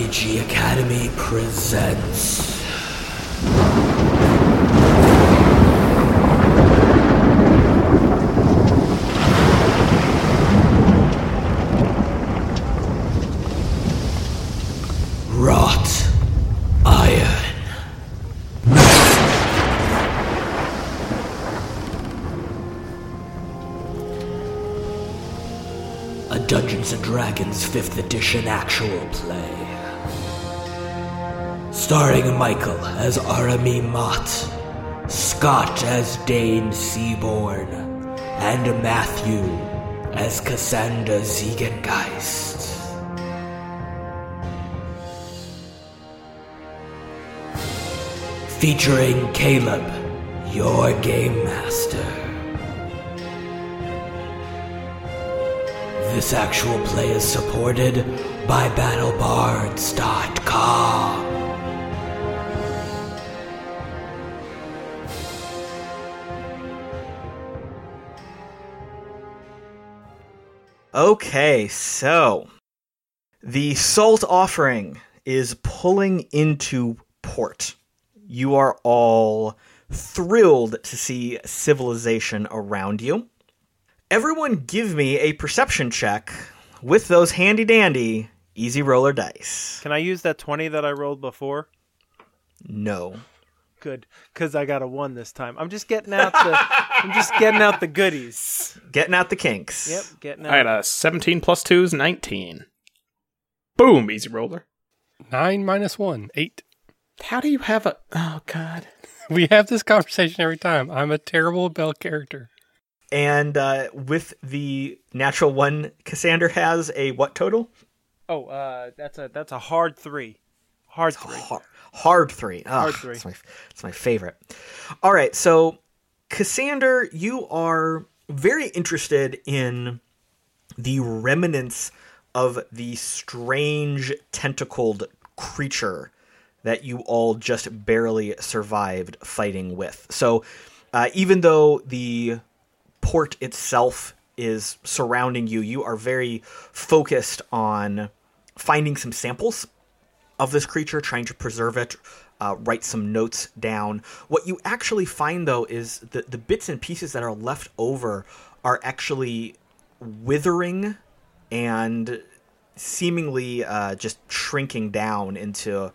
RPG Academy presents. Wrought Iron. A Dungeons and Dragons 5th edition actual play. Starring Michael as Arhamie Mot, Scott as Deign Seaborne, and Matthew as Cassander Ziegengeist. Featuring Caleb, your game master. This actual play is supported by BattleBards.com. Okay, so the salt offering is pulling into port. You are all thrilled to see civilization around you. Everyone give me a perception check with those handy dandy easy roller dice. Can I use that 20 that I rolled before? No. Good, because I got a one this time. I'm just getting out the. I'm just getting out the goodies. Getting out the kinks. Yep, getting out. I had a 17 plus 2 is 19. Boom, easy roller. Nine minus one, eight. How do you have a. Oh, God. We have this conversation every time. I'm a terrible Bell character. And uh, with the natural one, Cassander has a what total? Oh, uh, that's a that's a hard three. Hard three. Hard, hard three. Ugh, Hard three. It's my, it's my favorite. All right, so Cassander, you are very interested in the remnants of the strange tentacled creature that you all just barely survived fighting with. So, uh, even though the port itself is surrounding you, you are very focused on finding some samples of this creature, trying to preserve it, uh, write some notes down. What you actually find, though, is the, the bits and pieces that are left over are actually withering and seemingly uh, just shrinking down into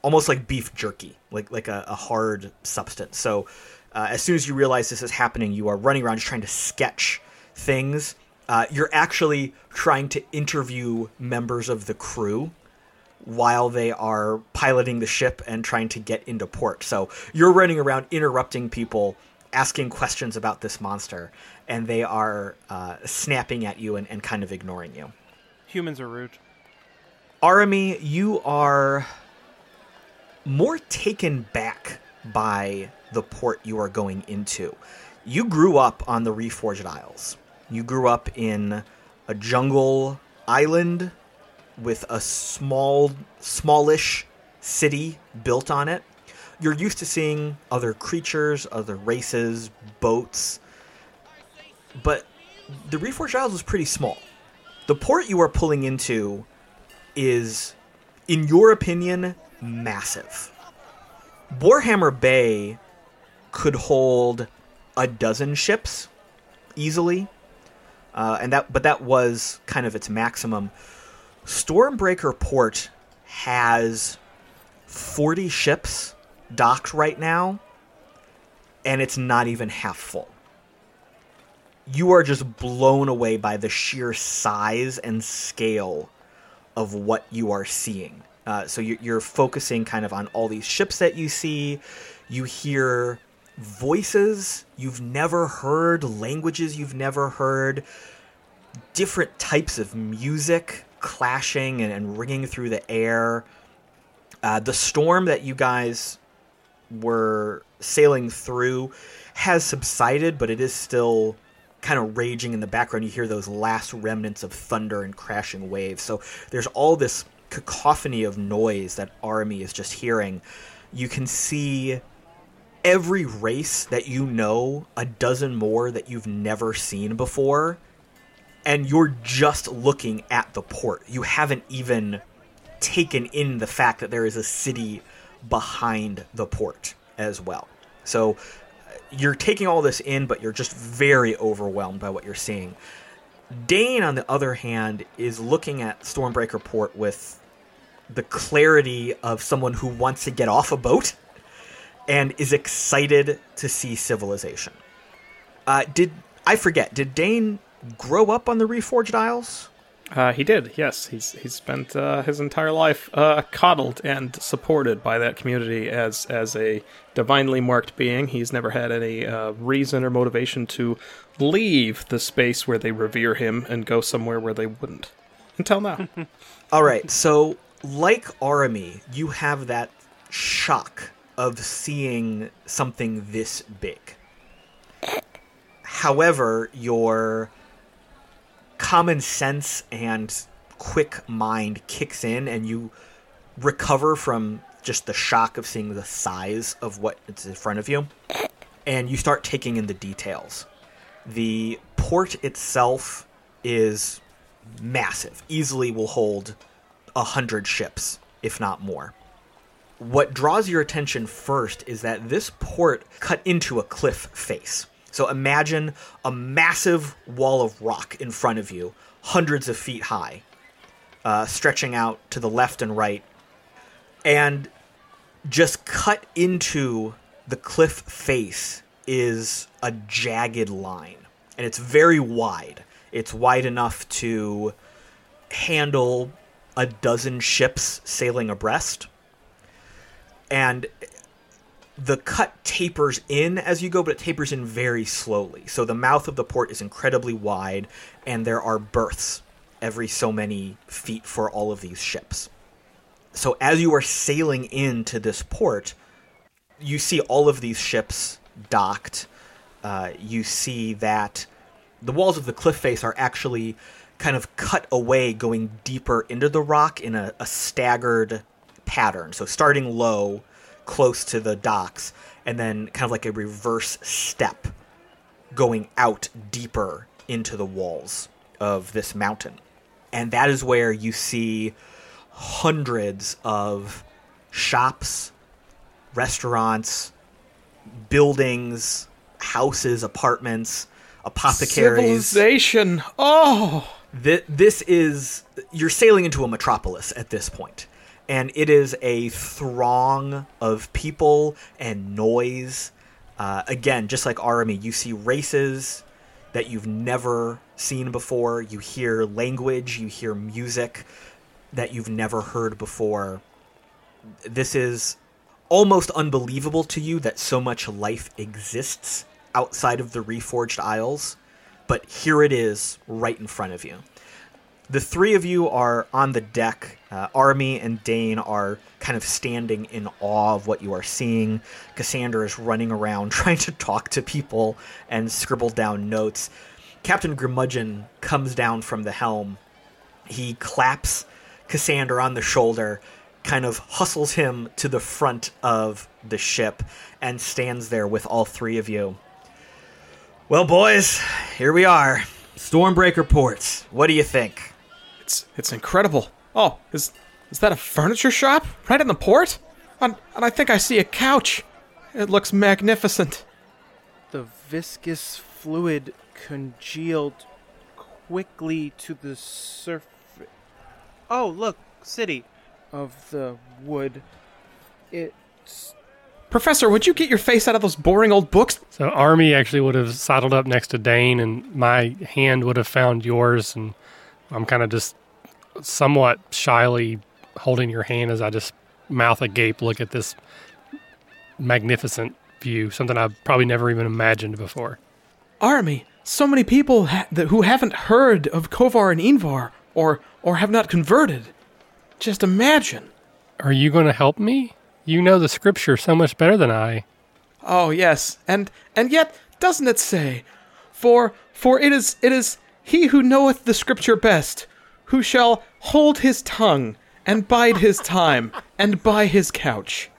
almost like beef jerky, like like a, a hard substance. So uh, as soon as you realize this is happening, you are running around just trying to sketch things. Uh, you're actually trying to interview members of the crew while they are piloting the ship and trying to get into port. So you're running around interrupting people, asking questions about this monster, and they are uh, snapping at you and, and kind of ignoring you. Humans are rude. Arhamie, you are more taken back by the port you are going into. You grew up on the Reforged Isles. You grew up in a jungle island with a small, smallish city built on it. You're used to seeing other creatures, other races, boats, but the Reforged Isles was pretty small. The port you are pulling into is, in your opinion, massive. Warhammer Bay could hold a dozen ships easily, uh, and that but that was kind of its maximum. Stormbreaker Port has forty ships docked right now, and it's not even half full. You are just blown away by the sheer size and scale of what you are seeing. Uh, so you're, you're focusing kind of on all these ships that you see. You hear voices you've never heard, languages you've never heard, different types of music clashing and, and ringing through the air. Uh, the storm that you guys were sailing through has subsided, but it is still kind of raging in the background. You hear those last remnants of thunder and crashing waves. So there's all this cacophony of noise that Army is just hearing. You can see every race that you know, a dozen more that you've never seen before, and you're just looking at the port. You haven't even taken in the fact that there is a city behind the port as well. So uh, you're taking all this in, but you're just very overwhelmed by what you're seeing. Deign, on the other hand, is looking at Stormbreaker Port with the clarity of someone who wants to get off a boat and is excited to see civilization. Uh, did I forget? Did Deign grow up on the Reforged Isles? Uh, he did, yes. He's he's spent uh, his entire life uh, coddled and supported by that community as as a divinely marked being. He's never had any uh, reason or motivation to leave the space where they revere him and go somewhere where they wouldn't. Until now. All right, so like Arhamie, you have that shock of seeing something this big. However, your common sense and quick mind kicks in and you recover from just the shock of seeing the size of what is in front of you and you start taking in the details. The port itself is massive, easily will hold a hundred ships, if not more. What draws your attention first is that this port cut into a cliff face. So imagine a massive wall of rock in front of you, hundreds of feet high, uh, stretching out to the left and right, and just cut into the cliff face is a jagged line, and it's very wide. It's wide enough to handle a dozen ships sailing abreast. And the cut tapers in as you go, but it tapers in very slowly. So the mouth of the port is incredibly wide, and there are berths every so many feet for all of these ships. So as you are sailing into this port, you see all of these ships docked. Uh, you see that the walls of the cliff face are actually kind of cut away, going deeper into the rock in a, a staggered pattern. So starting low, close to the docks, and then kind of like a reverse step going out deeper into the walls of this mountain. And that is where you see hundreds of shops, restaurants, buildings, houses, apartments, apothecaries. Civilization. Oh. Th- this is you're sailing into a metropolis at this point and it is a throng of people and noise uh, again just like army you see races that you've never seen before you hear language you hear music that you've never heard before this is almost unbelievable to you that so much life exists outside of the reforged isles but here it is right in front of you. The three of you are on the deck. Uh, Army and Deign are kind of standing in awe of what you are seeing. Cassander is running around trying to talk to people and scribble down notes. Captain Grimudgeon comes down from the helm. He claps Cassander on the shoulder, kind of hustles him to the front of the ship, and stands there with all three of you. Well, boys, here we are. Stormbreaker ports. What do you think? It's it's incredible. Oh, is is that a furniture shop right in the port? And, and I think I see a couch. It looks magnificent. The viscous fluid congealed quickly to the surface. Oh, look, city of the wood. It's Professor, would you get your face out of those boring old books? So Army actually would have sidled up next to Deign, and my hand would have found yours, and I'm kind of just somewhat shyly holding your hand as I just mouth agape look at this magnificent view, something I've probably never even imagined before. Army, so many people ha- that, who haven't heard of Kovar and Invar, or or have not converted. Just imagine. Are you going to help me? You know the scripture so much better than I. Oh yes, and and yet doesn't it say, for for it is it is he who knoweth the scripture best, who shall hold his tongue and bide his time and buy his couch.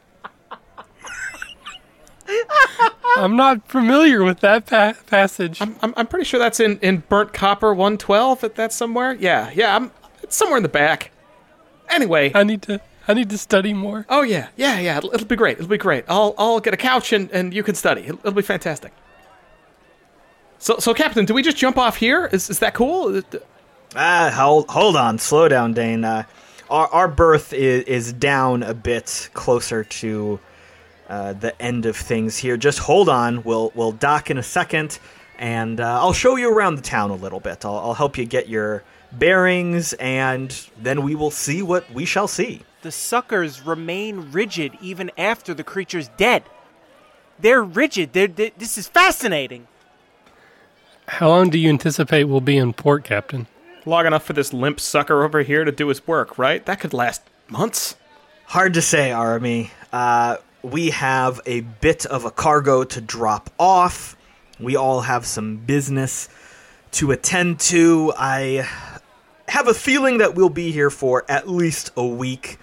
I'm not familiar with that pa- passage. I'm, I'm I'm pretty sure that's in in burnt copper 112. If that's somewhere, yeah yeah. I'm it's somewhere in the back. Anyway, I need to. I need to study more. oh yeah, yeah, yeah. It'll, it'll be great. It'll be great. I'll I'll get a couch and, and you can study. It'll, it'll be fantastic. So so Captain, do we just jump off here? Is is that cool? Ah, hold, hold on, slow down, Deign. Uh, our our berth is, is down a bit closer to uh, the end of things here. Just hold on. We'll we'll dock in a second, and uh, I'll show you around the town a little bit. I'll, I'll help you get your bearings, and then we will see what we shall see. The suckers remain rigid even after the creature's dead. They're rigid. They're, they this is fascinating. How long do you anticipate we'll be in port, Captain? Long enough for this limp sucker over here to do his work, right? That could last months. Hard to say, Army. Uh, we have a bit of a cargo to drop off. We all have some business to attend to. I have a feeling that we'll be here for at least a week.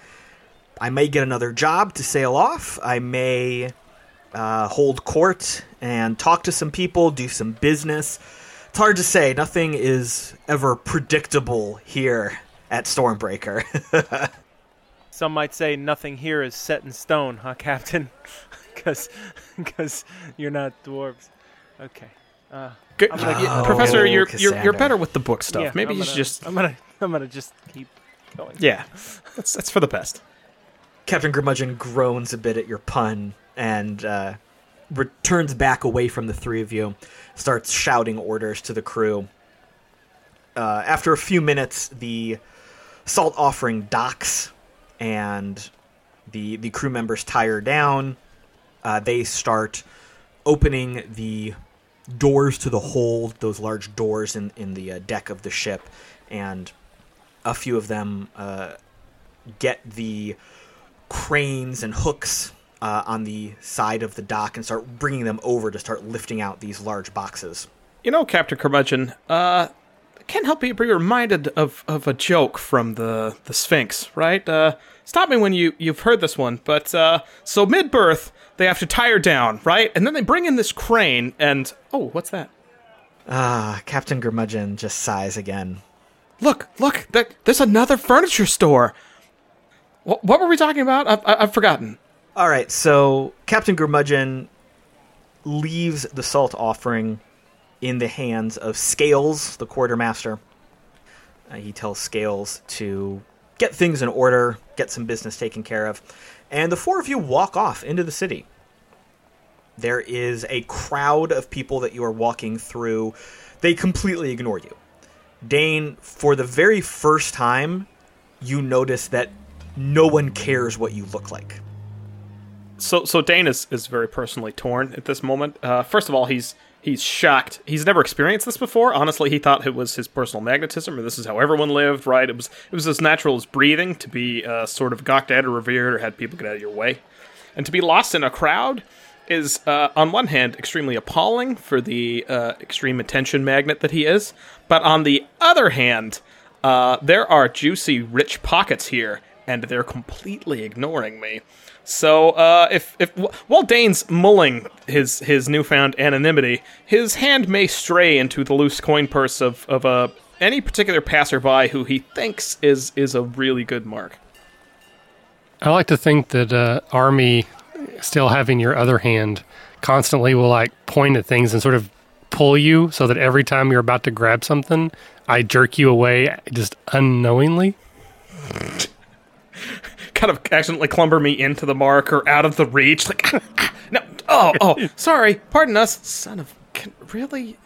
I may get another job to sail off. I may uh, hold court and talk to some people, do some business. It's hard to say. Nothing is ever predictable here at Stormbreaker. Some might say nothing here is set in stone, huh, Captain? Because because you're not dwarves. Okay. Uh, Good. Gonna- Yeah, Oh, Professor, you're, you're you're better with the book stuff. yeah, Maybe I'm you gonna, should just I'm gonna. I'm gonna just keep going. yeah. That's that's for the best. Captain Curmudgeon groans a bit at your pun and uh, returns back away from the three of you, starts shouting orders to the crew. Uh, after a few minutes, the salt offering docks, and the the crew members tire down. Uh, they start opening the doors to the hold, those large doors in in the uh, deck of the ship, and a few of them uh, get the cranes and hooks uh, on the side of the dock and start bringing them over to start lifting out these large boxes. You know, Captain Curmudgeon, uh, can't help but be reminded of, of a joke from the, the Sphinx, right? Uh, stop me when you, you've heard this one, but, uh, so mid-birth, they have to tire down, right? And then they bring in this crane, and, oh, what's that? Ah, Captain Curmudgeon just sighs again. Look, look, there, there's another furniture store. What, what were we talking about? I've, I've forgotten. All right, so Captain Curmudgeon leaves the salt offering in the hands of Scales, the quartermaster. Uh, he tells Scales to get things in order, get some business taken care of, and the four of you walk off into the city. There is a crowd of people that you are walking through. They completely ignore you. Deign, for the very first time, you notice that no one cares what you look like. So so Deign is, is very personally torn at this moment. Uh, first of all, he's he's shocked. He's never experienced this before. Honestly, he thought it was his personal magnetism, or this is how everyone lived. Right? It was it was as natural as breathing to be uh, sort of gawked at or revered or had people get out of your way, and to be lost in a crowd is uh, on one hand extremely appalling for the uh, extreme attention magnet that he is, but on the other hand, uh, there are juicy, rich pockets here, and they're completely ignoring me. So, uh, if if while Deign's mulling his his newfound anonymity, his hand may stray into the loose coin purse of of uh, any particular passerby who he thinks is is a really good mark. I like to think that uh, Army, still having your other hand, constantly will like point at things and sort of pull you so that every time you're about to grab something, I jerk you away just unknowingly. Kind of accidentally clumber me into the mark or out of the reach. Like, no, oh, oh, sorry, pardon us, son of, can, really,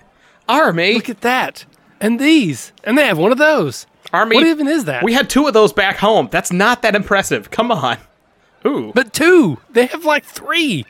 army, Look at that. And these. And they have one of those. army. What even is that? We had two of those back home. That's not that impressive. Come on. Ooh. but two. They have like three.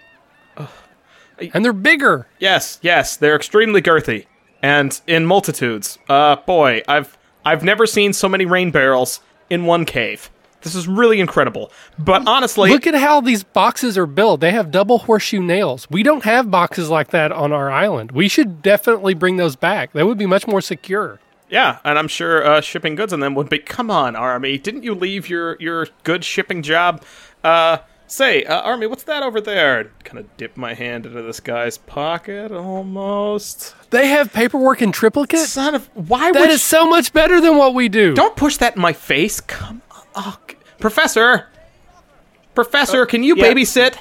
And they're bigger. Yes, yes, they're extremely girthy and in multitudes. Uh, boy, I've I've never seen so many rain barrels in one cave. This is really incredible. But honestly, Look at how these boxes are built. They have double horseshoe nails. We don't have boxes like that on our island. We should definitely bring those back. They would be much more secure. yeah, and I'm sure uh, shipping goods on them would be. Come on, Army, didn't you leave your your good shipping job? Uh, say, uh, Army, what's that over there? Kind of dip my hand into this guy's pocket, almost. They have paperwork in triplicate? Son of, why That is so much better than what we do. Don't push that in my face. Come on. Oh, Professor, Professor, can you yeah. babysit?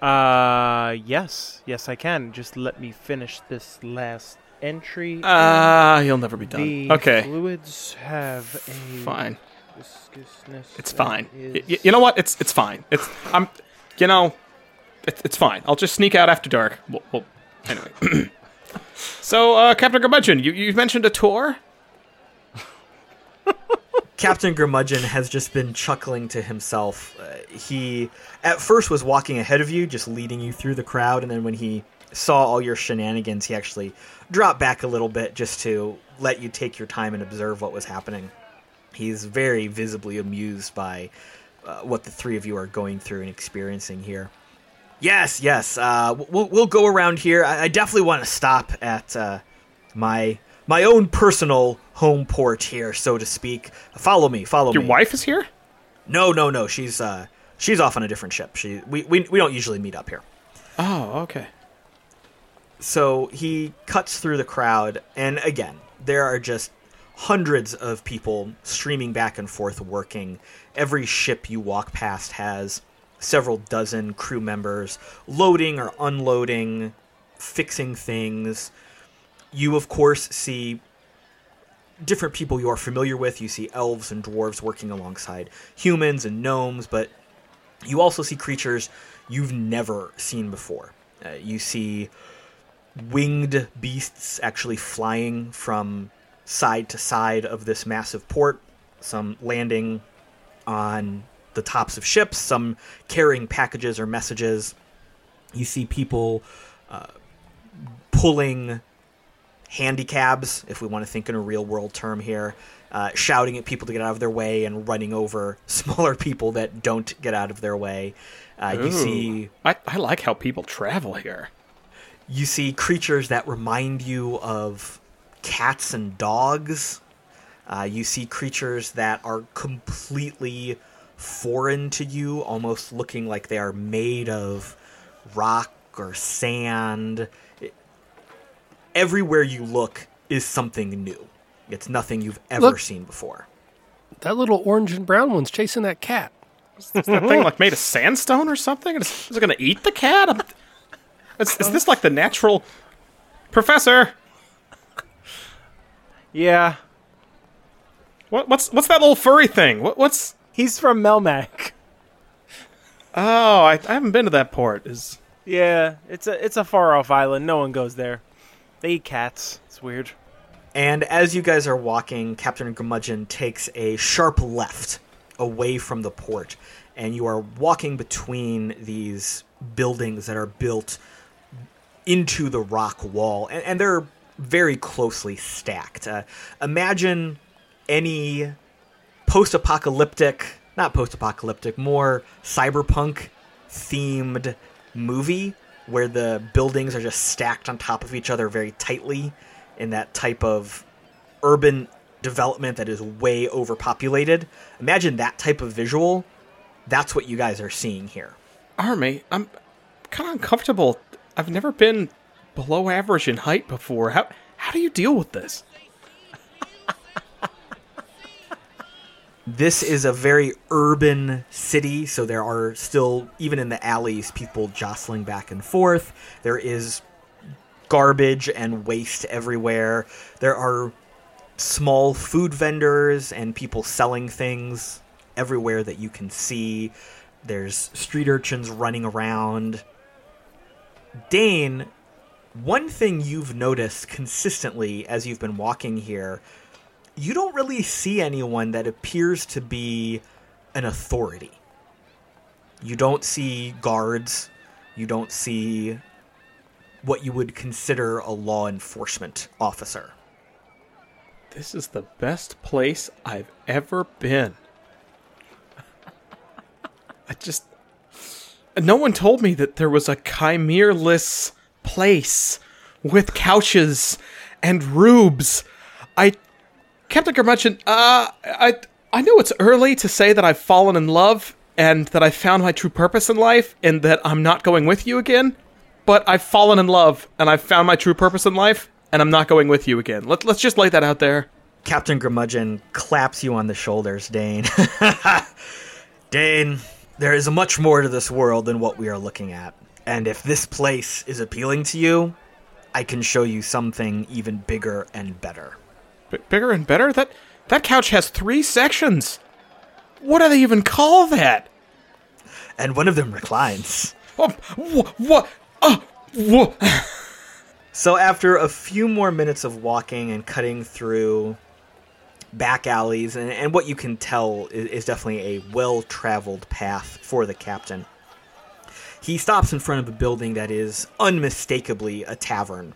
Uh, yes, yes, I can. Just let me finish this last entry. Ah, you'll never be done. the Okay, fluids have a fine. viscousness. It's fine. Y- you know what? It's it's fine. It's I'm, you know, it's it's fine. I'll just sneak out after dark. Well, well anyway. so, uh, Captain Curmudgeon, you you mentioned a tour. Captain Gurmudgeon has just been chuckling to himself. Uh, he, at first, was walking ahead of you, just leading you through the crowd, and then when he saw all your shenanigans, he actually dropped back a little bit just to let you take your time and observe what was happening. He's very visibly amused by uh, what the three of you are going through and experiencing here. Yes, yes. Uh, we'll we'll go around here. I, I definitely want to stop at uh, my my own personal home port here, so to speak. Follow me. Follow Your me. Your wife is here. No, no, no. She's uh, she's off on a different ship. She we, we we don't usually meet up here. Oh, okay. So he cuts through the crowd, and again, there are just hundreds of people streaming back and forth working. Every ship you walk past has several dozen crew members loading or unloading, fixing things. You, of course, see different people you are familiar with. You see elves and dwarves working alongside humans and gnomes, but you also see creatures you've never seen before. Uh, you see winged beasts actually flying from side to side of this massive port, some landing on the tops of ships, some carrying packages or messages. You see people uh, pulling handicabs, if we want to think in a real world term here, uh, shouting at people to get out of their way and running over smaller people that don't get out of their way. Uh, you see I, I like how people travel here. you see creatures that remind you of cats and dogs. Uh, you see creatures that are completely foreign to you, almost looking like they are made of rock or sand. It- everywhere you look is something new. It's nothing you've ever Look. seen before. That little orange and brown one's chasing that cat. Is that thing like made of sandstone or something? Is, is it gonna eat the cat? I'm- Is, is this like the natural professor? Yeah, What, what's what's that little furry thing? What, what's he's from Melmac. oh I, I haven't been to that port. Is Yeah, it's a it's a far off island. No one goes there. They eat cats. It's weird. And as you guys are walking, Captain Curmudgeon takes a sharp left away from the port, and you are walking between these buildings that are built into the rock wall, and, and they're very closely stacked. Uh, imagine any post apocalyptic, not post apocalyptic, more cyberpunk themed movie where the buildings are just stacked on top of each other very tightly in that type of urban development that is way overpopulated. Imagine that type of visual. That's what you guys are seeing here. army? I'm kind of uncomfortable. I've never been below average in height before. How how do you deal with this? This is a very urban city, so there are still, even in the alleys, people jostling back and forth. There is garbage and waste everywhere. There are small food vendors and people selling things everywhere that you can see. There's street urchins running around. Deign, one thing you've noticed consistently as you've been walking here you don't really see anyone that appears to be an authority. You don't see guards. You don't see what you would consider a law enforcement officer. This is the best place I've ever been. I just. No one told me that there was a chimeerless place with couches and rubes. I. Captain Curmudgeon, uh, I, I know it's early to say that I've fallen in love and that I found my true purpose in life and that I'm not going with you again, but I've fallen in love and I've found my true purpose in life and I'm not going with you again. Let, let's just lay that out there. Captain Grimudgeon claps you on the shoulders, Deign. Deign, there is much more to this world than what we are looking at. And if this place is appealing to you, I can show you something even bigger and better. B- bigger and better? That that couch has three sections. What do they even call that? And one of them reclines. Oh, wh- what? Wha- uh, So after a few more minutes of walking and cutting through back alleys, and, and what you can tell is, is definitely a well-traveled path for the captain, he stops in front of a building that is unmistakably a tavern.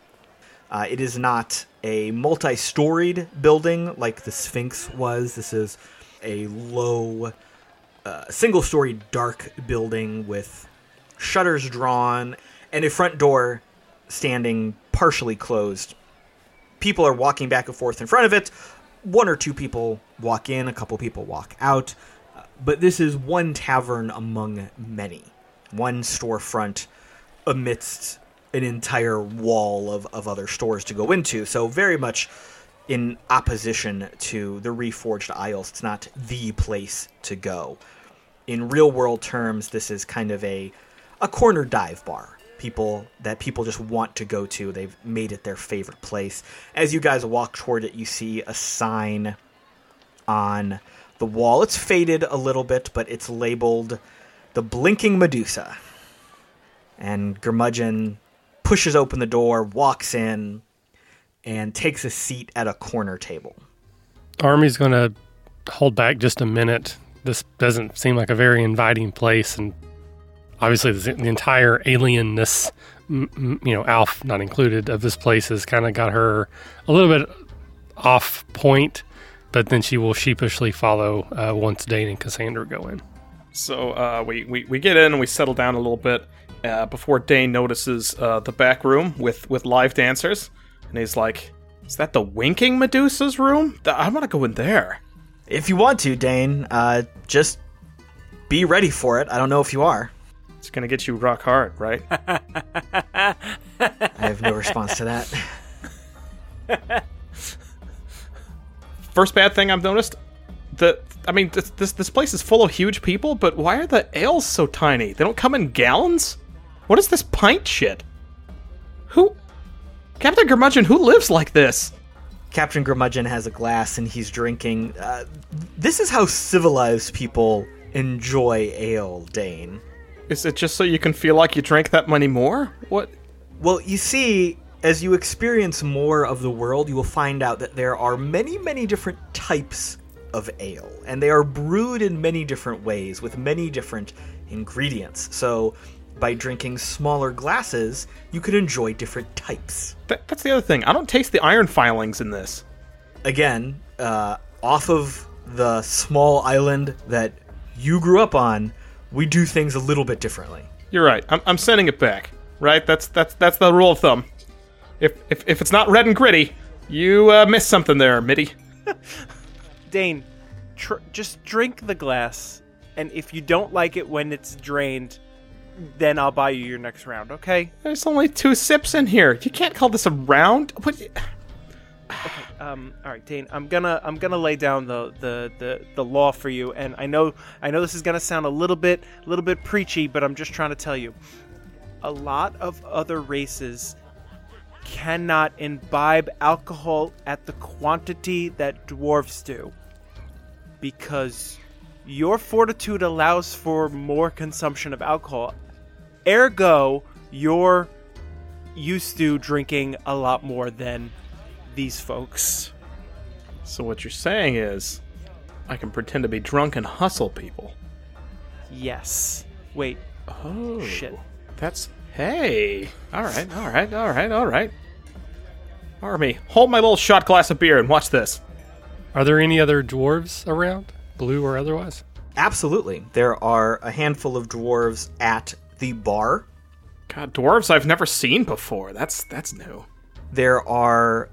Uh, it is not a multi-storied building like the Sphinx was. This is a low, uh, single-story dark building with shutters drawn and a front door standing partially closed. People are walking back and forth in front of it. One or two people walk in, a couple people walk out. Uh, But this is one tavern among many. One storefront amidst an entire wall of, of other stores to go into. So, very much in opposition to the Reforged Isles. It's not the place to go. In real world terms, this is kind of a, a corner dive bar. People that people just want to go to. They've made it their favorite place. As you guys walk toward it, you see a sign on the wall. It's faded a little bit, but it's labeled the Blinking Medusa. And Gurmudgeon pushes open the door, walks in, and takes a seat at a corner table. Army's going to hold back just a minute. This doesn't seem like a very inviting place, and obviously the, the entire alienness, m- m- you know, Alf not included, of this place has kind of got her a little bit off point. But then she will sheepishly follow uh, once Deign and Cassander go in. So uh, we, we we get in and we settle down a little bit uh, before Deign notices uh, the back room with with live dancers, and he's like, "Is that the Winking Medusa's room? Th- I want to go in there." If you want to, Deign, uh, just be ready for it. I don't know if you are. It's gonna get you rock hard, right? I have no response to that. First bad thing I've noticed, the I mean this, this this place is full of huge people, but why are the ales so tiny? They don't come in gallons. What is this pint shit? Who, Captain Curmudgeon? Who lives like this? Captain Gurmudgeon has a glass and he's drinking. Uh, this is how civilized people enjoy ale, Deign. Is it just so you can feel like you drank that money more? What? Well, you see, as you experience more of the world, you will find out that there are many, many different types of ale, and they are brewed in many different ways with many different ingredients. So, by drinking smaller glasses, you could enjoy different types. That, that's the other thing. I don't taste the iron filings in this. Again, uh, off of the small island that you grew up on, we do things a little bit differently. You're right. I'm, I'm sending it back. Right? That's that's that's the rule of thumb. If if, if it's not red and gritty, you uh, missed something there, Mitty. Deign, tr- just drink the glass, and if you don't like it when it's drained, then I'll buy you your next round. Okay? There's only two sips in here. You can't call this a round. What? Um. All right, Deign. I'm gonna I'm gonna lay down the the the, the law for you, and I know I know this is gonna sound a little bit a little bit preachy, but I'm just trying to tell you, a lot of other races cannot imbibe alcohol at the quantity that dwarves do because your fortitude allows for more consumption of alcohol ergo you're used to drinking a lot more than these folks So what you're saying is, I can pretend to be drunk and hustle people. yes wait Oh, Shit. That's hey. All right, all right, all right, all right. Army, hold my little shot glass of beer and watch this. Are there any other dwarves around, blue or otherwise? Absolutely. There are a handful of dwarves at the bar. God, dwarves I've never seen before. That's that's new. There are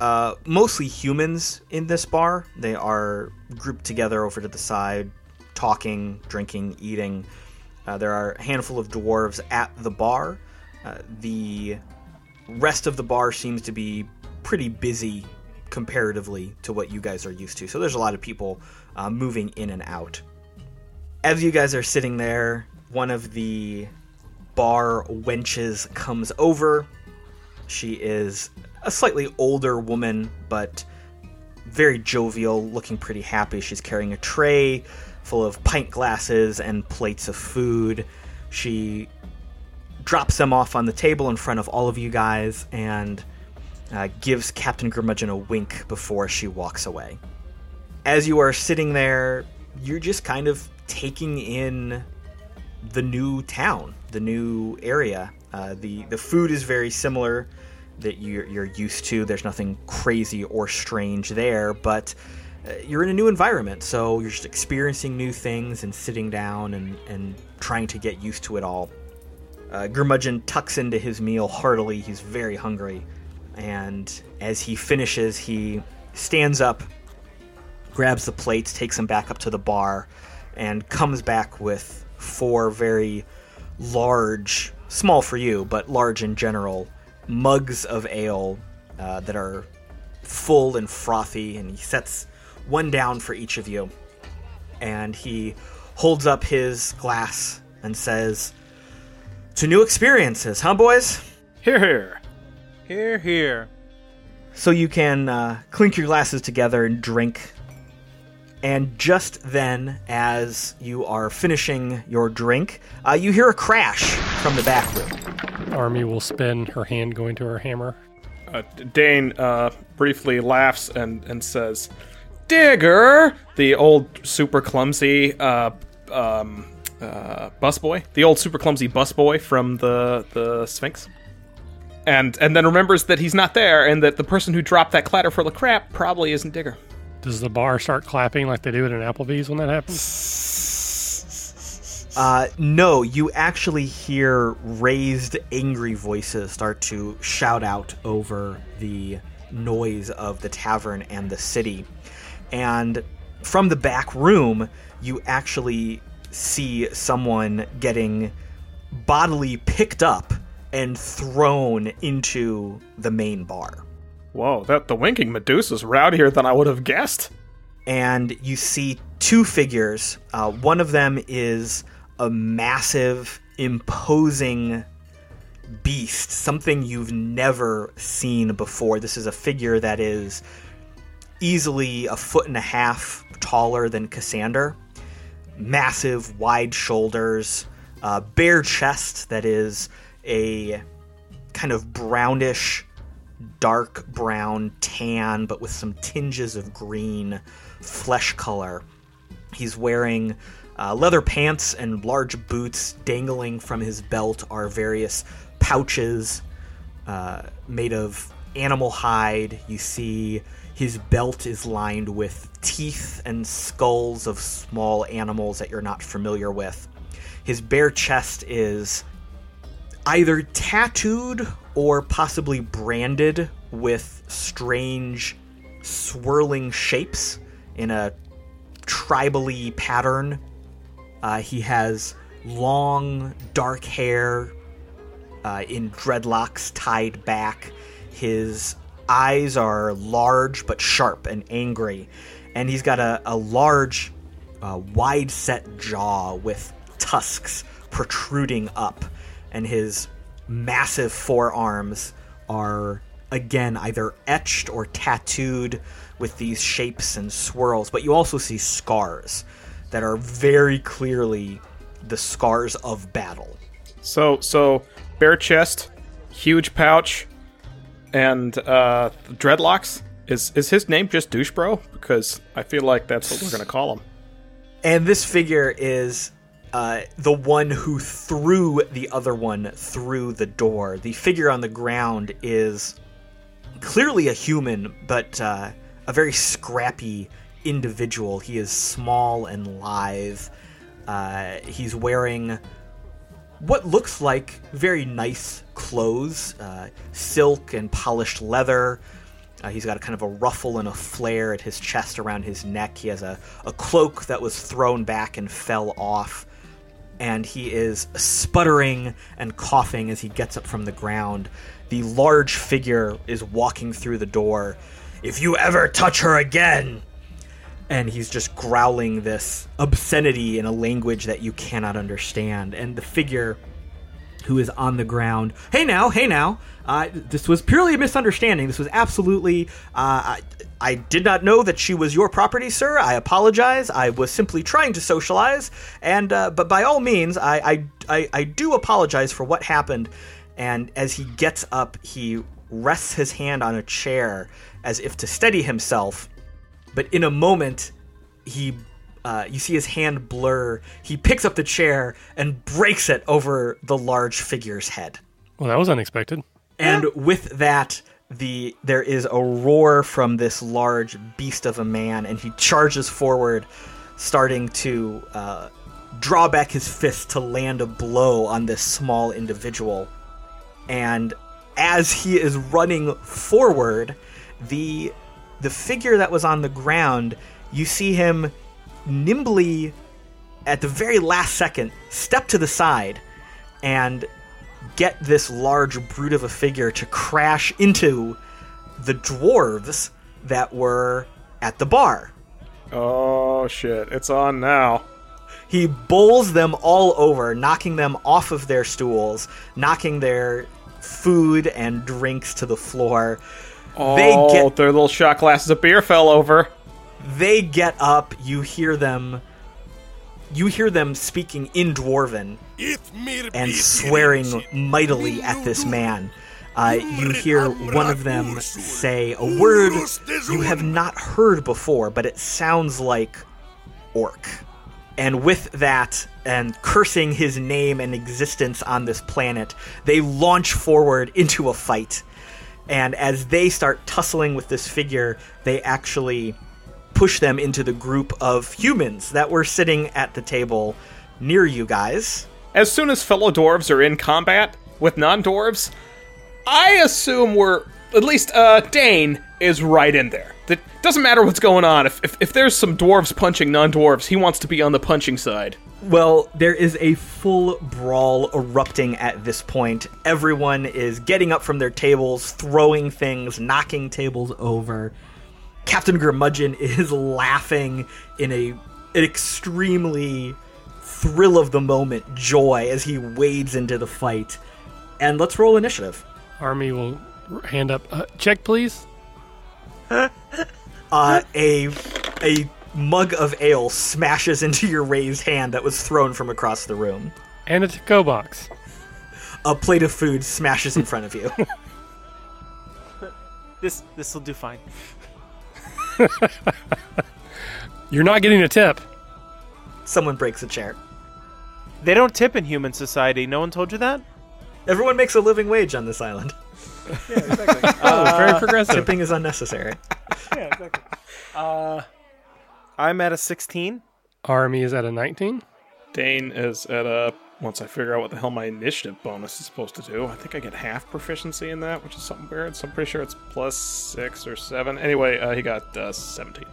uh, mostly humans in this bar. They are grouped together over to the side, talking, drinking, eating. Uh, there are a handful of dwarves at the bar. Uh, the rest of the bar seems to be pretty busy comparatively to what you guys are used to. So there's a lot of people uh, moving in and out. As you guys are sitting there, one of the bar wenches comes over. She is a slightly older woman, but very jovial, looking pretty happy. She's carrying a tray full of pint glasses and plates of food. She drops them off on the table in front of all of you guys and uh, gives Captain Gurmudgeon a wink before she walks away. As you are sitting there, you're just kind of taking in the new town, the new area. Uh, the the food is very similar that you're, you're used to. There's nothing crazy or strange there, but uh, you're in a new environment, so you're just experiencing new things and sitting down and, and trying to get used to it all. Uh, Gurmudgeon tucks into his meal heartily. He's very hungry. And as he finishes, he stands up, grabs the plates, takes them back up to the bar, and comes back with four very large, small for you, but large in general, mugs of ale uh, that are full and frothy. And he sets one down for each of you. And he holds up his glass and says, To new experiences, huh, boys? Here, here. Here, here. So you can uh, clink your glasses together and drink. And just then, as you are finishing your drink, uh, you hear a crash from the back room. Army will spin her hand going to her hammer. Uh, Deign uh, briefly laughs and, and says, Digger! The old super clumsy uh, um, uh, busboy. The old super clumsy busboy from the, the Sphinx. And, and then remembers that he's not there and that the person who dropped that clatter full of crap probably isn't Digger. Does the bar start clapping like they do at an Applebee's when that happens? Uh, no, you actually hear raised, angry voices start to shout out over the noise of the tavern and the city. And from the back room, you actually see someone getting bodily picked up and thrown into the main bar. Whoa, that the winking Medusa's rowdier than I would have guessed. and you see two figures. Uh, one of them is a massive, imposing beast, something you've never seen before. This is a figure that is easily a foot and a half taller than Cassander. Massive, wide shoulders, uh, bare chest that is a kind of brownish dark brown tan, but with some tinges of green flesh color. He's wearing uh, leather pants and large boots. Dangling from his belt are various pouches uh, made of animal hide. You see his belt is lined with teeth and skulls of small animals that you're not familiar with. His bare chest is either tattooed or possibly branded with strange swirling shapes in a tribally pattern. Uh, he has long, dark hair uh, in dreadlocks tied back. His eyes are large but sharp and angry. And he's got a, a large, uh, wide set jaw with tusks protruding up. And his massive forearms are, again, either etched or tattooed with these shapes and swirls. But you also see scars that are very clearly the scars of battle. So so bare chest, huge pouch, and uh, dreadlocks. Is is his name just douche bro? Because I feel like that's what we're gonna call him. And this figure is uh, the one who threw the other one through the door. The figure on the ground is clearly a human, but uh, a very scrappy individual. He is small and lithe. Uh, he's wearing what looks like very nice clothes uh, silk and polished leather. Uh, he's got a kind of a ruffle and a flare at his chest around his neck. He has a, a cloak that was thrown back and fell off. And he is sputtering and coughing as he gets up from the ground. The large figure is walking through the door. If you ever touch her again, and he's just growling this obscenity in a language that you cannot understand. And the figure who is on the ground, hey now, hey now, uh, this was purely a misunderstanding. This was absolutely. Uh, I, I did not know that she was your property, sir. I apologize. I was simply trying to socialize, and uh, but by all means, I, I I I do apologize for what happened. And as he gets up, he rests his hand on a chair as if to steady himself. But in a moment, he uh, you see his hand blur. He picks up the chair and breaks it over the large figure's head. Well, that was unexpected. And with that, the there is a roar from this large beast of a man, and he charges forward, starting to uh, draw back his fist to land a blow on this small individual. And as he is running forward, the the figure that was on the ground, you see him nimbly, at the very last second, step to the side and get this large brute of a figure to crash into the dwarves that were at the bar. Oh shit! It's on now. He bowls them all over, knocking them off of their stools, knocking their food and drinks to the floor. Oh, They get their little shot glasses of beer fell over. they get up, you hear them you hear them speaking in dwarven and swearing mightily at this man. Uh, you hear one of them say a word you have not heard before, but it sounds like orc. And with that, and cursing his name and existence on this planet, they launch forward into a fight. And as they start tussling with this figure, they actually push them into the group of humans that were sitting at the table near you guys. As soon as fellow dwarves are in combat with non-dwarves, I assume we're at least uh, Deign is right in there. It doesn't matter what's going on. If, if if there's some dwarves punching non-dwarves, he wants to be on the punching side. Well, there is a full brawl erupting at this point. Everyone is getting up from their tables, throwing things, knocking tables over. Captain Gurmudgeon is laughing in a an extremely thrill of the moment joy as he wades into the fight. And let's roll initiative. Arhamie will hand up. Uh, check, please. Uh, a a mug of ale smashes into your raised hand that was thrown from across the room. And a to-go box. A plate of food smashes in front of you. This this will do fine. You're not getting a tip. Someone breaks a chair. They don't tip in human society. No one told you that? Everyone makes a living wage on this island. Oh, very progressive. Tipping is unnecessary. yeah, exactly. Uh, I'm at a 16. Arhamie is at a 19. Deign is at a. Once I figure out what the hell my initiative bonus is supposed to do, I think I get half proficiency in that, which is something weird. So I'm pretty sure it's plus six or seven. Anyway, uh, he got uh, 17.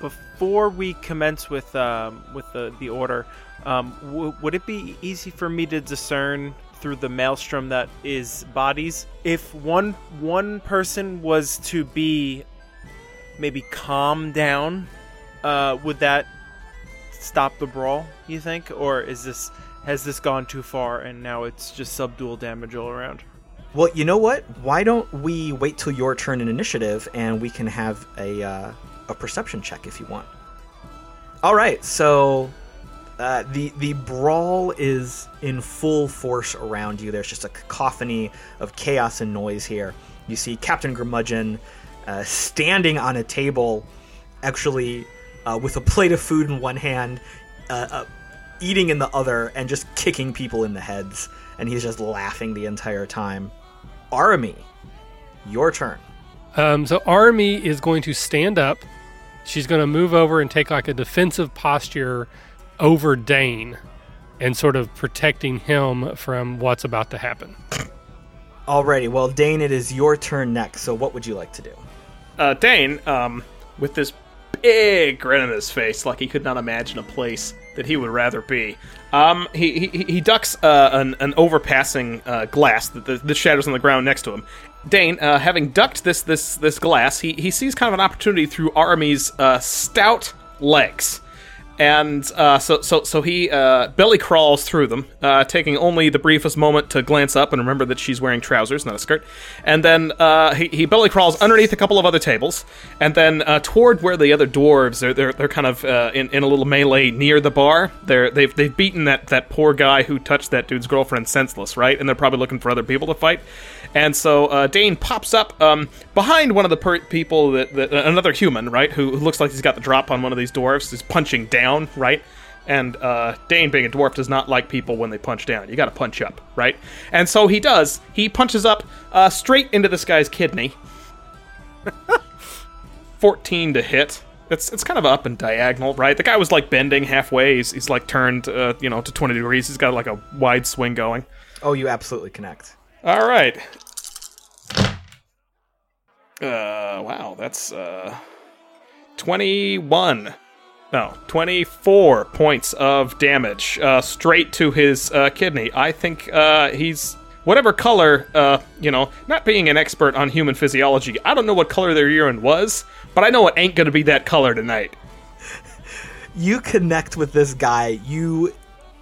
Before we commence with um, with the the order, um, w- would it be easy for me to discern through the maelstrom that is bodies if one one person was to be maybe calm down? Uh, would that stop the brawl? You think, or is this has this gone too far and now it's just subdual damage all around? Well, you know what? Why don't we wait till your turn in initiative and we can have a uh, a perception check if you want. All right, so uh, the the brawl is in full force around you. There's just a cacophony of chaos and noise here. You see Captain Gurmudgeon uh, standing on a table, actually uh, with a plate of food in one hand, uh, uh, eating in the other, and just kicking people in the heads. And he's just laughing the entire time. Arhamie, your turn. Um, so Arhamie is going to stand up. She's going to move over and take like a defensive posture over Deign and sort of protecting him from what's about to happen. Alrighty, well, Deign, it is your turn next. So, what would you like to do? Uh, Deign, um, with this big grin on his face, like he could not imagine a place that he would rather be. Um, he he, he ducks uh, an, an overpassing uh, glass that the, the shadows on the ground next to him. Deign, uh, having ducked this this this glass, he, he sees kind of an opportunity through Arhamie's uh, stout legs. And uh, so, so, so he uh, belly crawls through them, uh, taking only the briefest moment to glance up and remember that she's wearing trousers, not a skirt. And then uh, he, he belly crawls underneath a couple of other tables, and then uh, toward where the other dwarves they're they're, they're kind of uh, in, in a little melee near the bar. They're they've they've beaten that that poor guy who touched that dude's girlfriend senseless, right? And they're probably looking for other people to fight. And so Deign pops up um, behind one of the per- people that, that another human, right, who, who looks like he's got the drop on one of these dwarves, is punching down, right. And uh, Deign, being a dwarf, does not like people when they punch down. You got to punch up, right? And so he does. He punches up uh, straight into this guy's kidney. 14 to hit. It's it's kind of up and diagonal, right? The guy was like bending halfway. He's, he's like turned, uh, you know, to 20 degrees. He's got like a wide swing going. Oh, you absolutely connect. All right. Uh, wow, that's uh, 21. No, 24 points of damage uh, straight to his uh, kidney. I think uh, he's whatever color. Uh, you know, not being an expert on human physiology, I don't know what color their urine was, but I know it ain't gonna be that color tonight. You connect with this guy. You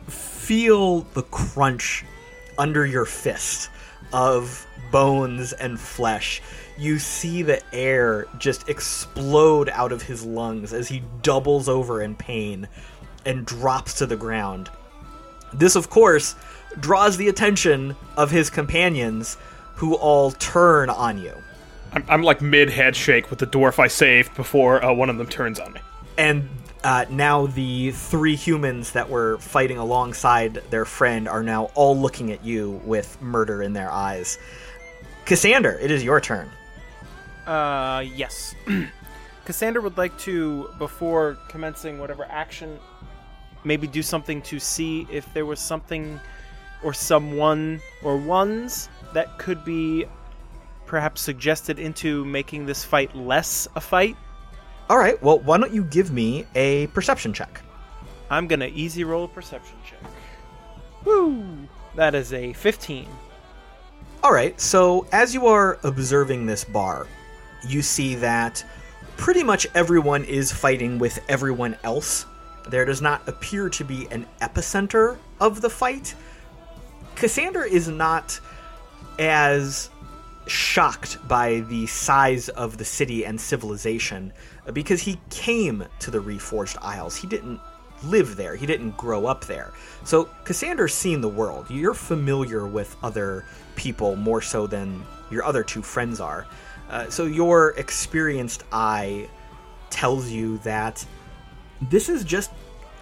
feel the crunch under your fist of bones and flesh. You see the air just explode out of his lungs as he doubles over in pain and drops to the ground. This, of course, draws the attention of his companions, who all turn on you. I'm, I'm like mid head shake with the dwarf I saved before uh, one of them turns on me. And uh, now the three humans that were fighting alongside their friend are now all looking at you with murder in their eyes. Cassander, it is your turn. Uh, yes. Cassander would like to, before commencing whatever action, maybe do something to see if there was something or someone or ones that could be perhaps suggested into making this fight less a fight. All right, well, why don't you give me a perception check? I'm gonna easy roll a perception check. Woo! That is a 15. All right, so as you are observing this bar, you see that pretty much everyone is fighting with everyone else. There does not appear to be an epicenter of the fight. Cassander is not as shocked by the size of the city and civilization uh, because he came to the Reforged Isles. He didn't live there, he didn't grow up there. So Cassander's seen the world. You're familiar with other people more so than your other two friends are. Uh, so your experienced eye tells you that this is just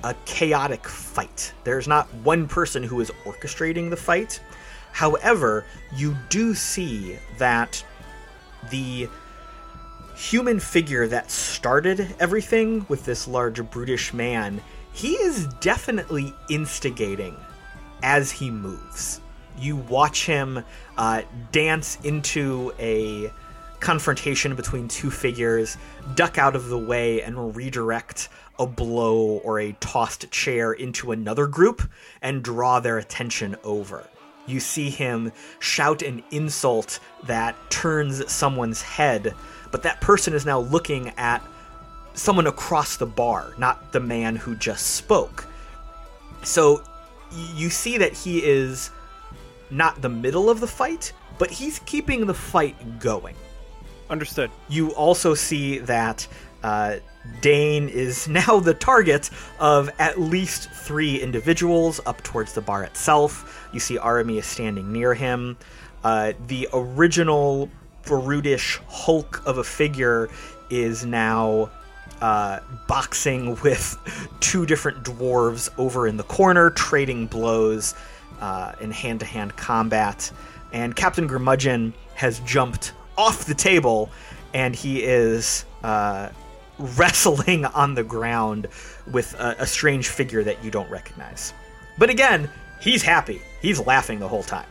a chaotic fight. There's not one person who is orchestrating the fight. However, you do see that the human figure that started everything with this large brutish man, he is definitely instigating as he moves. You watch him uh, dance into a confrontation between two figures, duck out of the way, and redirect a blow or a tossed chair into another group and draw their attention over. You see him shout an insult that turns someone's head, but that person is now looking at someone across the bar, not the man who just spoke. So you see that he is not the middle of the fight, but he's keeping the fight going. Understood. You also see that uh, Deign is now the target of at least three individuals up towards the bar itself. You see Arhamie is standing near him. Uh, the original brutish hulk of a figure is now uh, boxing with two different dwarves over in the corner, trading blows uh, in hand to hand combat. And Captain Grimudgeon has jumped off the table and he is uh, wrestling on the ground with a, a strange figure that you don't recognize. But again, he's happy. He's laughing the whole time.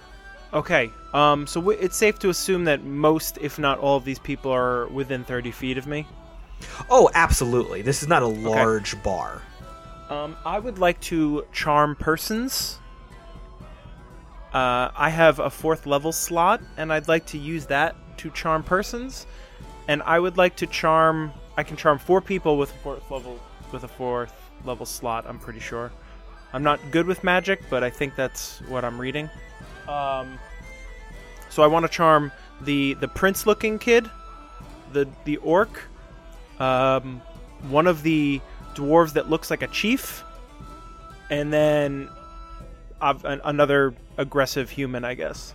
Okay, um, so w- it's safe to assume that most, if not all, of these people are within 30 feet of me. Oh, absolutely. This is not a large bar. Um, I would like to charm persons. Uh, I have a fourth level slot, and I'd like to use that to charm persons. And I would like to charm. I can charm four people with a fourth level with a fourth level slot. I'm pretty sure. I'm not good with magic, but I think that's what I'm reading. Um, so I want to charm the the prince-looking kid, the the orc, um, one of the dwarves that looks like a chief, and then uh, another aggressive human, I guess,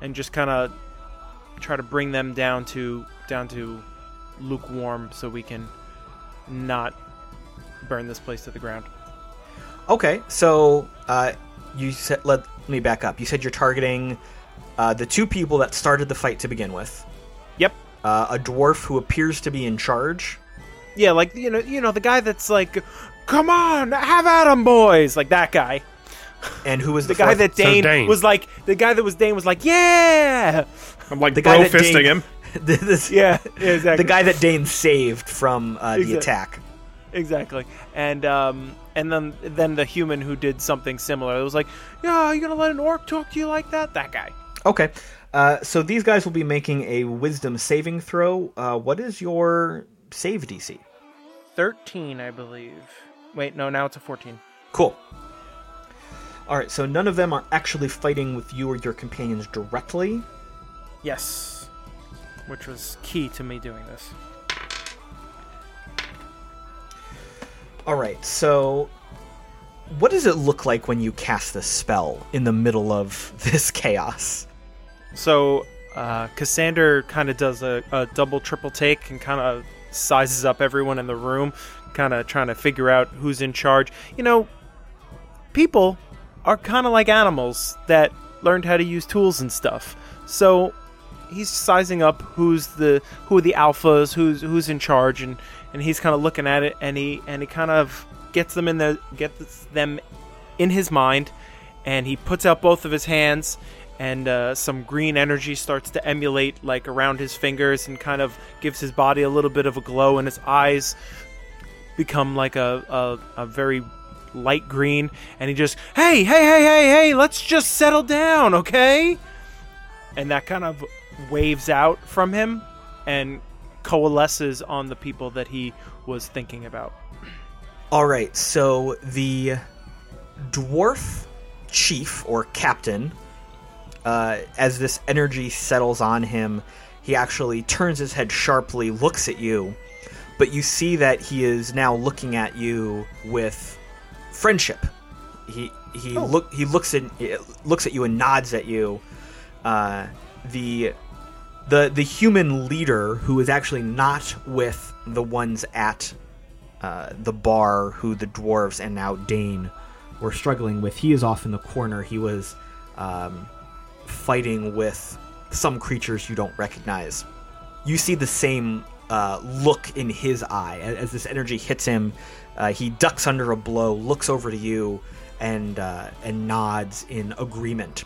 and just kind of try to bring them down to down to lukewarm, so we can not burn this place to the ground. Okay, so uh, you said let me back up. You said you're targeting uh, the two people that started the fight to begin with. Yep. Uh, a dwarf who appears to be in charge. Yeah, like you know, you know, the guy that's like, "Come on, have at 'em, boys!" Like that guy. And who was The the, guy fourth- that So Deign, Deign. was like, the guy that was Deign was like, "Yeah, I'm like The bro guy that fisting Deign- him. this, yeah, exactly." the guy that Deign saved from uh, the attack. exactly. And um, and then then the human who did something similar. It was like, "Yeah, you gonna let an orc talk to you like that?" That guy. Okay, uh, so these guys will be making a Wisdom saving throw. Uh, what is your save DC? Thirteen, I believe. Wait, no, now it's a fourteen. Cool. All right, so none of them are actually fighting with you or your companions directly. Yes, which was key to me doing this. All right, so what does it look like when you cast this spell in the middle of this chaos? So uh, Cassander kind of does a, a double, triple take and kind of sizes up everyone in the room, kind of trying to figure out who's in charge. You know, people are kind of like animals that learned how to use tools and stuff. So he's sizing up who's the who are the alphas, who's who's in charge, and and he's kind of looking at it, and he and he kind of gets them in the gets them in his mind, and he puts out both of his hands, and uh, some green energy starts to emulate like around his fingers, and kind of gives his body a little bit of a glow, and his eyes become like a a, a very light green, and he just hey hey hey hey hey let's just settle down, okay? And that kind of waves out from him and coalesces on the people that he was thinking about. All right, so the dwarf chief or captain, uh, as this energy settles on him, he actually turns his head sharply, looks at you, but you see that he is now looking at you with friendship. He he look he looks at looks at you and nods at you. Uh, the the the human leader who is actually not with the ones at uh, the bar who the dwarves and now Deign were struggling with. He is off in the corner. He was um, fighting with some creatures you don't recognize. You see the same uh, look in his eye as, as this energy hits him. Uh, he ducks under a blow, looks over to you, and uh, and nods in agreement.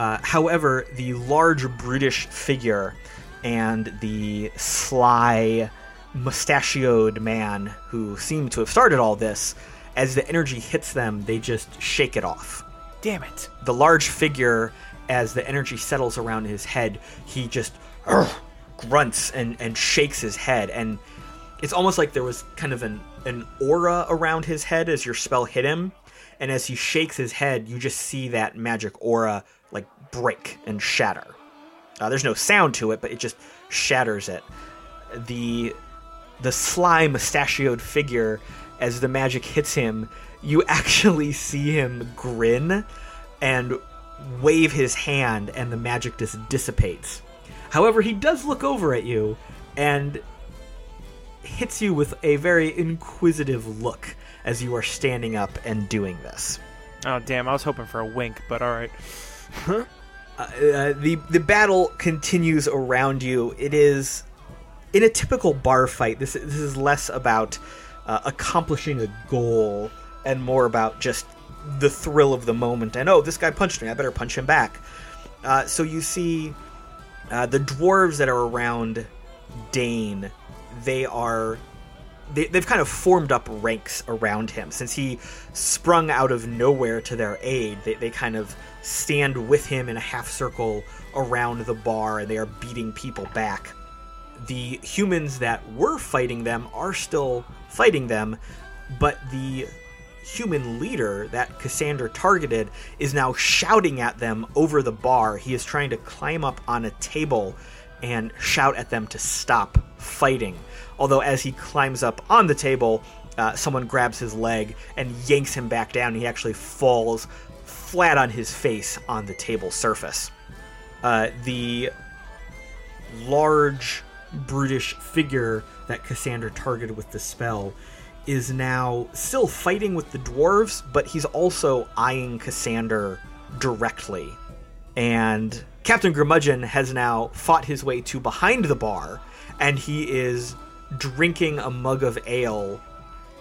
Uh, however, the large brutish figure and the sly, mustachioed man who seemed to have started all this, as the energy hits them, they just shake it off. Damn it. The large figure, as the energy settles around his head, he just grunts and, and shakes his head. And it's almost like there was kind of an, an aura around his head as your spell hit him. And as he shakes his head, you just see that magic aura break and shatter. Uh, there's no sound to it, but it just shatters it. The the sly mustachioed figure, as the magic hits him, you actually see him grin and wave his hand, and the magic just dissipates. However, he does look over at you and hits you with a very inquisitive look as you are standing up and doing this. Oh damn! I was hoping for a wink, but all right. Uh, the the battle continues around you. It is in a typical bar fight. This this is less about uh, accomplishing a goal and more about just the thrill of the moment. And oh, this guy punched me. I better punch him back. Uh, so you see uh, the dwarves that are around Deign. They are they, they've kind of formed up ranks around him. Since he sprung out of nowhere to their aid they, they kind of stand with him in a half circle around the bar and they are beating people back. The humans that were fighting them are still fighting them, but the human leader that Cassander targeted is now shouting at them over the bar. He is trying to climb up on a table and shout at them to stop fighting. Although, as he climbs up on the table, uh, someone grabs his leg and yanks him back down. He actually falls flat on his face on the table surface. Uh, the large, brutish figure that Cassander targeted with the spell is now still fighting with the dwarves, but he's also eyeing Cassander directly. And Captain Grimudgeon has now fought his way to behind the bar, and he is drinking a mug of ale.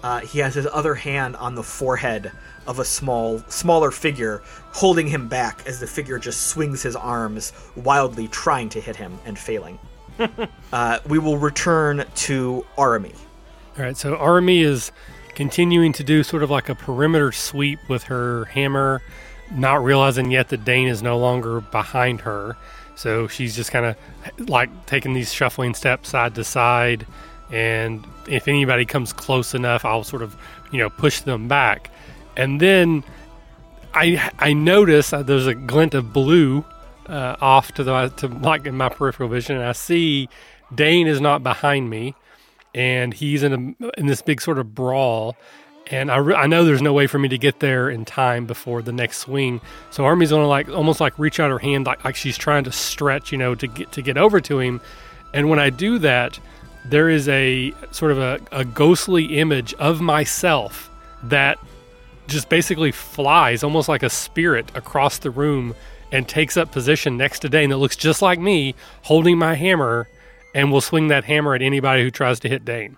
Uh, he has his other hand on the forehead of a small, smaller figure, holding him back as the figure just swings his arms wildly, trying to hit him and failing. uh, we will return to Arhamie. All right, so Arhamie is continuing to do sort of like a perimeter sweep with her hammer, not realizing yet that Deign is no longer behind her. So she's just kind of like taking these shuffling steps side to side. And if anybody comes close enough, I'll sort of, you know, push them back. And then I I notice uh, there's a glint of blue uh, off to the to like in my peripheral vision, and I see Deign is not behind me, and he's in a in this big sort of brawl. And I, re- I know there's no way for me to get there in time before the next swing. So Arhamie's gonna like almost like reach out her hand like, like she's trying to stretch, you know, to get to get over to him. And when I do that, there is a sort of a, a ghostly image of myself that just basically flies almost like a spirit across the room and takes up position next to Deign that looks just like me holding my hammer and will swing that hammer at anybody who tries to hit Deign.